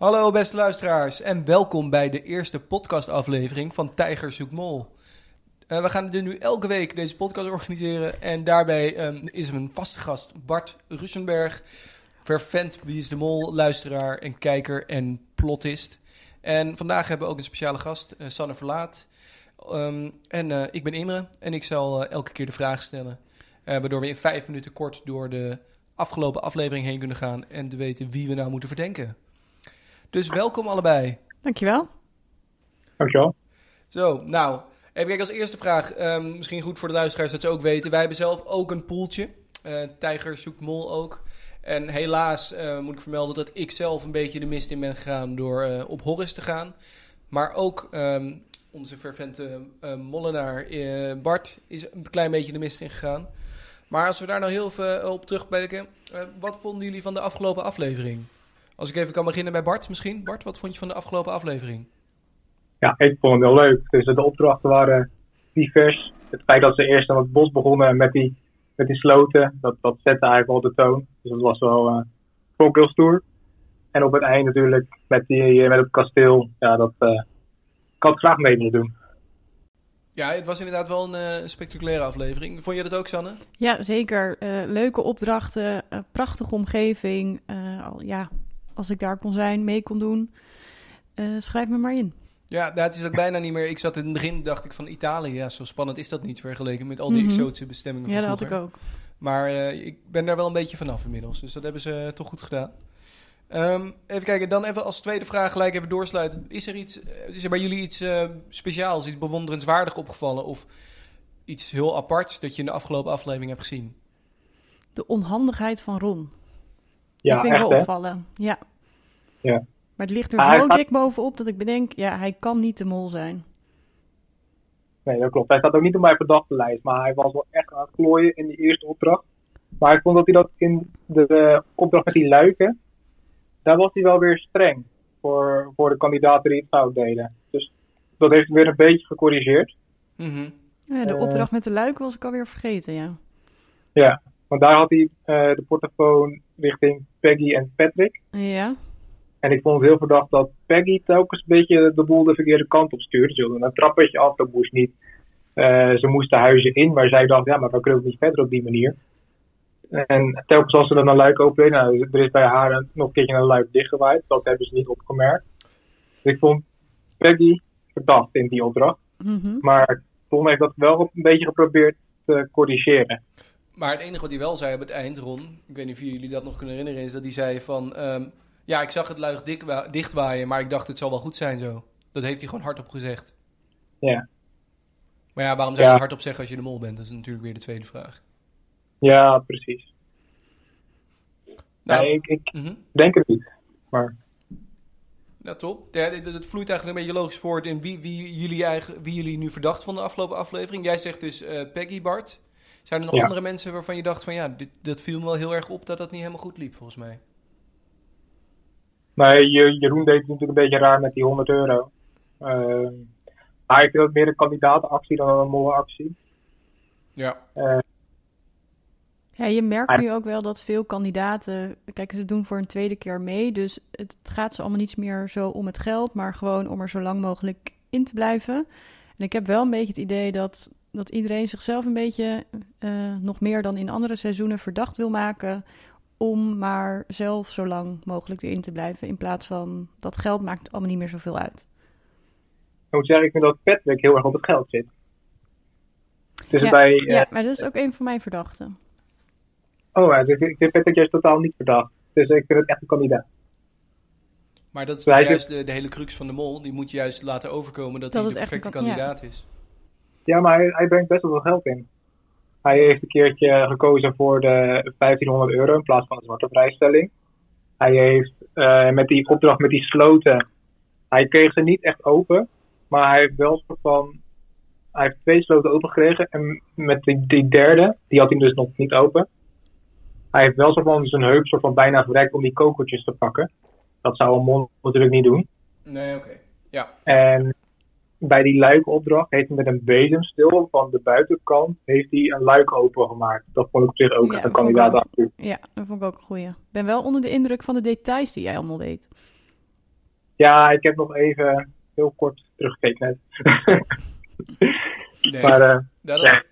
Hallo beste luisteraars en welkom bij de eerste podcastaflevering van Tijger zoekt mol. Uh, we gaan nu elke week deze podcast organiseren en daarbij um, is een vaste gast Bart Russenberg, vervent Wie is de Mol, luisteraar en kijker en plotist. En vandaag hebben we ook een speciale gast, uh, Sanne Verlaat. Um, en uh, ik ben Imre en ik zal elke keer de vraag stellen, waardoor we in vijf minuten kort door de afgelopen aflevering heen kunnen gaan en te weten wie we nou moeten verdenken. Dus welkom allebei. Dankjewel. Dankjewel. Zo, nou, even kijken als eerste vraag. Um, misschien goed voor de luisteraars dat ze ook weten. Wij hebben zelf ook een poeltje. Uh, Tijger zoekt mol ook. En helaas uh, moet ik vermelden dat ik zelf een beetje de mist in ben gegaan door uh, op Horus te gaan. Maar ook um, onze fervente mollenaar Bart is een klein beetje de mist in gegaan. Maar als we daar nou heel even op terugblikken, wat vonden jullie van de afgelopen aflevering? Als ik even kan beginnen bij Bart misschien. Bart, wat vond je van de afgelopen aflevering? Ja, ik vond het heel leuk. Dus de opdrachten waren divers. Het feit dat ze eerst aan het bos begonnen met die, met die sloten, dat, dat zette eigenlijk wel de toon. Dus dat was wel uh, vond heel stoer. En op het eind natuurlijk met, die, met het kasteel. Ja, dat uh, ik had graag mee willen doen. Ja, het was inderdaad wel een uh, spectaculaire aflevering. Vond je dat ook, Sanne? Ja, zeker. Uh, leuke opdrachten, uh, prachtige omgeving. Al, ja, als ik daar kon zijn, mee kon doen, schrijf me maar in. Ja, nou, het is ook bijna niet meer. Ik zat in het begin, dacht ik van Italië. Ja, zo spannend is dat niet vergeleken met al die mm -hmm. exotische bestemmingen. Van ja, dat vroeger. had ik ook. Maar ik ben daar wel een beetje vanaf inmiddels. Dus dat hebben ze toch goed gedaan. Um, even kijken, dan even als tweede vraag gelijk even doorsluiten. Is er, iets, is er bij jullie iets uh, speciaals, iets bewonderenswaardig opgevallen? Of iets heel aparts dat je in de afgelopen aflevering hebt gezien? De onhandigheid van Ron. Ja, dat vind ik echt, wel opvallen. Ja. ja. Maar het ligt er Ah, zo dik bovenop dat ik bedenk, ja, hij kan niet de mol zijn. Nee, dat klopt. Hij staat ook niet op mijn verdachtenlijst, maar hij was wel echt aan het klooien in die eerste opdracht. Maar ik vond dat hij dat in de uh, opdracht met die luiken, daar was hij wel weer streng voor, voor de kandidaten die het fout deden. Dus dat heeft hij weer een beetje gecorrigeerd. Mm -hmm. Ja, de Eh. opdracht met de luiken was ik alweer vergeten, ja. Ja, want daar had hij uh, de portofoon richting Peggy en Patrick. Ja. En ik vond het heel verdacht dat Peggy telkens een beetje de boel de verkeerde kant op stuurde. Ze wilde een trappetje af, dat moest niet. Uh, ze moesten huizen in, maar zij dacht, ja, maar we kunnen ook niet verder op die manier. En telkens als ze dan een luik openen, nou, er is bij haar een, nog een keertje een luik dichtgewaaid. Dat hebben ze niet opgemerkt. Dus ik vond Peggy verdacht in die opdracht. Mm -hmm. Maar Tom heeft dat wel een beetje geprobeerd te corrigeren. Maar het enige wat hij wel zei op het eind, Ron, ik weet niet of jullie dat nog kunnen herinneren, is dat hij zei van... Um, ja, ik zag het dik dichtwaaien, maar ik dacht het zal wel goed zijn zo. Dat heeft hij gewoon hardop gezegd. Ja. Maar ja, waarom zou je Ja. het hardop zeggen als je de mol bent? Dat is natuurlijk weer de tweede vraag. Ja, precies. Nou, nee, ik, ik mhm. denk het niet. Maar Ja, top. Het vloeit eigenlijk een beetje logisch voort in wie, wie, jullie eigen, wie jullie nu verdacht van de afgelopen aflevering. Jij zegt dus eh, Peggy Bart. Zijn er nog Ja. andere mensen waarvan je dacht van ja, dit, dat viel me wel heel erg op dat dat niet helemaal goed liep volgens mij? Nee, Je- Jeroen deed het natuurlijk een beetje raar met die 100 euro. Ehm, maar ik vind dat meer een kandidatenactie dan een mooie actie. Ja. Ja, je merkt nu ook wel dat veel kandidaten, kijk, ze doen voor een tweede keer mee. Dus het, het gaat ze allemaal niet meer zo om het geld, maar gewoon om er zo lang mogelijk in te blijven. En ik heb wel een beetje het idee dat, dat iedereen zichzelf een beetje, eh, nog meer dan in andere seizoenen, verdacht wil maken. Om maar zelf zo lang mogelijk erin te blijven. In plaats van dat geld maakt allemaal niet meer zoveel uit. Ik moet zeggen, ik vind dat Patrick heel erg op het geld zit. Dus Ja, bij, eh, Ja, maar dat is ook een van mijn verdachten. oh, ja, dus ik vind Patrick juist totaal niet verdacht. Dus ik vind het echt een kandidaat. Maar dat is juist de, de hele crux van de mol. Die moet je juist laten overkomen dat, Dat hij de het echt een perfecte kan- ja. kandidaat is. Ja, maar hij, hij brengt best wel veel geld in. Hij heeft een keertje gekozen voor de 1500 euro in plaats van de zwarte vrijstelling. Hij heeft eh, met die opdracht met die sloten, hij kreeg ze niet echt open, maar hij heeft wel van, hij heeft twee sloten open gekregen en met die, die derde, die had hij dus nog niet open. Hij heeft wel zo van zijn heup soort van bijna verrekt om die kokeltjes te pakken. Dat zou een mond natuurlijk niet doen. Nee, oké. Ja. En bij die luikopdracht heeft hij met een bezemstil van de buitenkant heeft hij een luik opengemaakt. Dat vond ik op zich ook Ja, echt een kandidaat. Ja, dat vond ik ook een goeie. Ik ben wel onder de indruk van de details die jij allemaal deed. Ja, ik heb nog even heel kort teruggekeken net. Nee, maar eh, ja, dat, ja.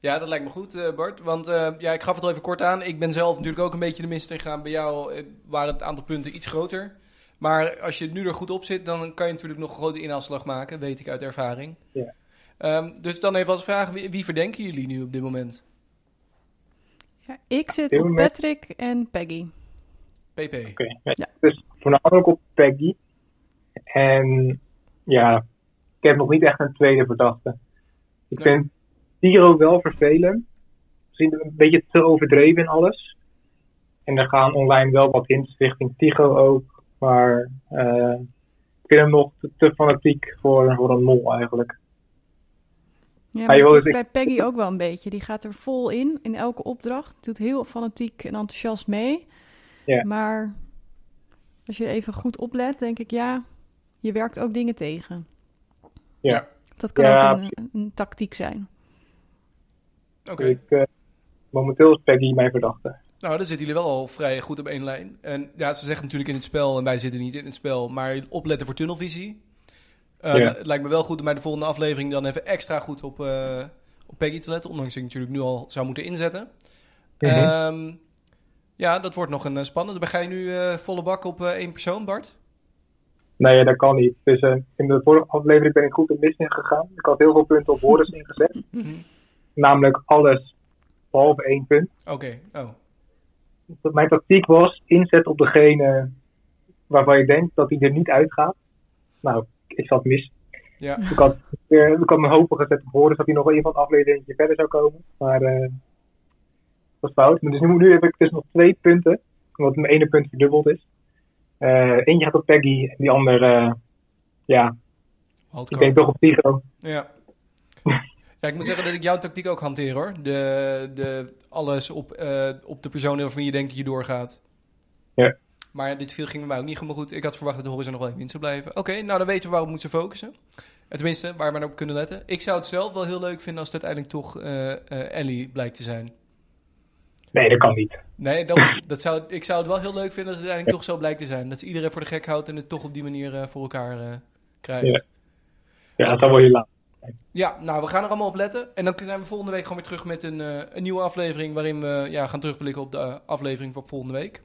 ja, dat lijkt me goed, eh, Bart. Want eh, ja, ik gaf het al even kort aan. Ik ben zelf natuurlijk ook een beetje de mist ingegaan. Bij jou waren het aantal punten iets groter. Maar als je nu er goed op zit, dan kan je natuurlijk nog een grote inhaalslag maken. Weet ik uit ervaring. Ja. Ehm, dus dan even als vraag, wie, wie verdenken jullie nu op dit moment? Ja, ik zit op met- Patrick en Peggy. PP. Oké, ja. Ja. dus voornamelijk op Peggy. En ja, ik heb nog niet echt een tweede verdachte. Ik Nee. vind Tiro wel vervelend. Misschien een beetje te overdreven in alles. En er gaan online wel wat hints richting Tigo ook. Maar eh, ik vind hem nog te, te fanatiek voor, voor een mol eigenlijk. Ja, maar joh, dat dus bij Peggy ook wel een beetje. Die gaat er vol in, in elke opdracht. Doet heel fanatiek en enthousiast mee. Ja. Maar als je even goed oplet, denk ik, ja, je werkt ook dingen tegen. Ja. Dat kan Ja, ook een, een tactiek zijn. Oké. Ik, eh, momenteel is Peggy mijn verdachte. Nou, dan zitten jullie wel al vrij goed op één lijn. En ja, ze zeggen natuurlijk in het spel, en wij zitten niet in het spel, maar opletten voor tunnelvisie. Eh, Ja. Het lijkt me wel goed om bij de volgende aflevering dan even extra goed op, eh, op Peggy te letten. Ondanks dat ik natuurlijk nu al zou moeten inzetten. Mhm. Ehm, ja, dat wordt nog een uh, spannende. Ga je nu eh, volle bak op eh, één persoon, Bart? Nee, dat kan niet. Dus eh, in de vorige aflevering ben ik goed in gegaan. Ik had heel veel punten op Horus ingezet. Mhm. Namelijk alles behalve één punt. Oké, oh. Mijn tactiek was inzet op degene waarvan je denkt dat hij er niet uitgaat. Nou, ik zat mis. Ja, Ik had, eh, ik had mijn hopen gezet op Horus dat hij nog wel een van de afleveringen verder zou komen. Maar eh, dat was fout. Maar Dus nu, nu heb ik dus nog twee punten. Omdat mijn ene punt verdubbeld is. Eh, eentje gaat op Peggy en die andere, ja, ik denk toch op Tigo. Ja. Ja, ik moet zeggen dat ik jouw tactiek ook hanteer hoor. De, de, alles op, eh, op de personen waarvan je denkt dat je doorgaat. Ja. Maar dit viel ging bij mij ook niet helemaal goed. Ik had verwacht dat de Horizon nog wel even in zou blijven. Oké, nou dan weten we waarop we moeten focussen. Eh, Tenminste, waar we naar op kunnen letten. Ik zou het zelf wel heel leuk vinden als het uiteindelijk toch eh, Ellie blijkt te zijn. Nee, dat kan niet. Nee, dat, dat zou, ik zou het wel heel leuk vinden als het uiteindelijk toch zo blijkt te zijn. Dat ze iedereen voor de gek houdt en het toch op die manier voor elkaar krijgt. Ja. Ja, dat zou wel heel laat. Ja, nou, we gaan er allemaal op letten. En dan zijn we volgende week gewoon weer terug met een, eh, een nieuwe aflevering... waarin we ja, gaan terugblikken op de eh, aflevering van volgende week.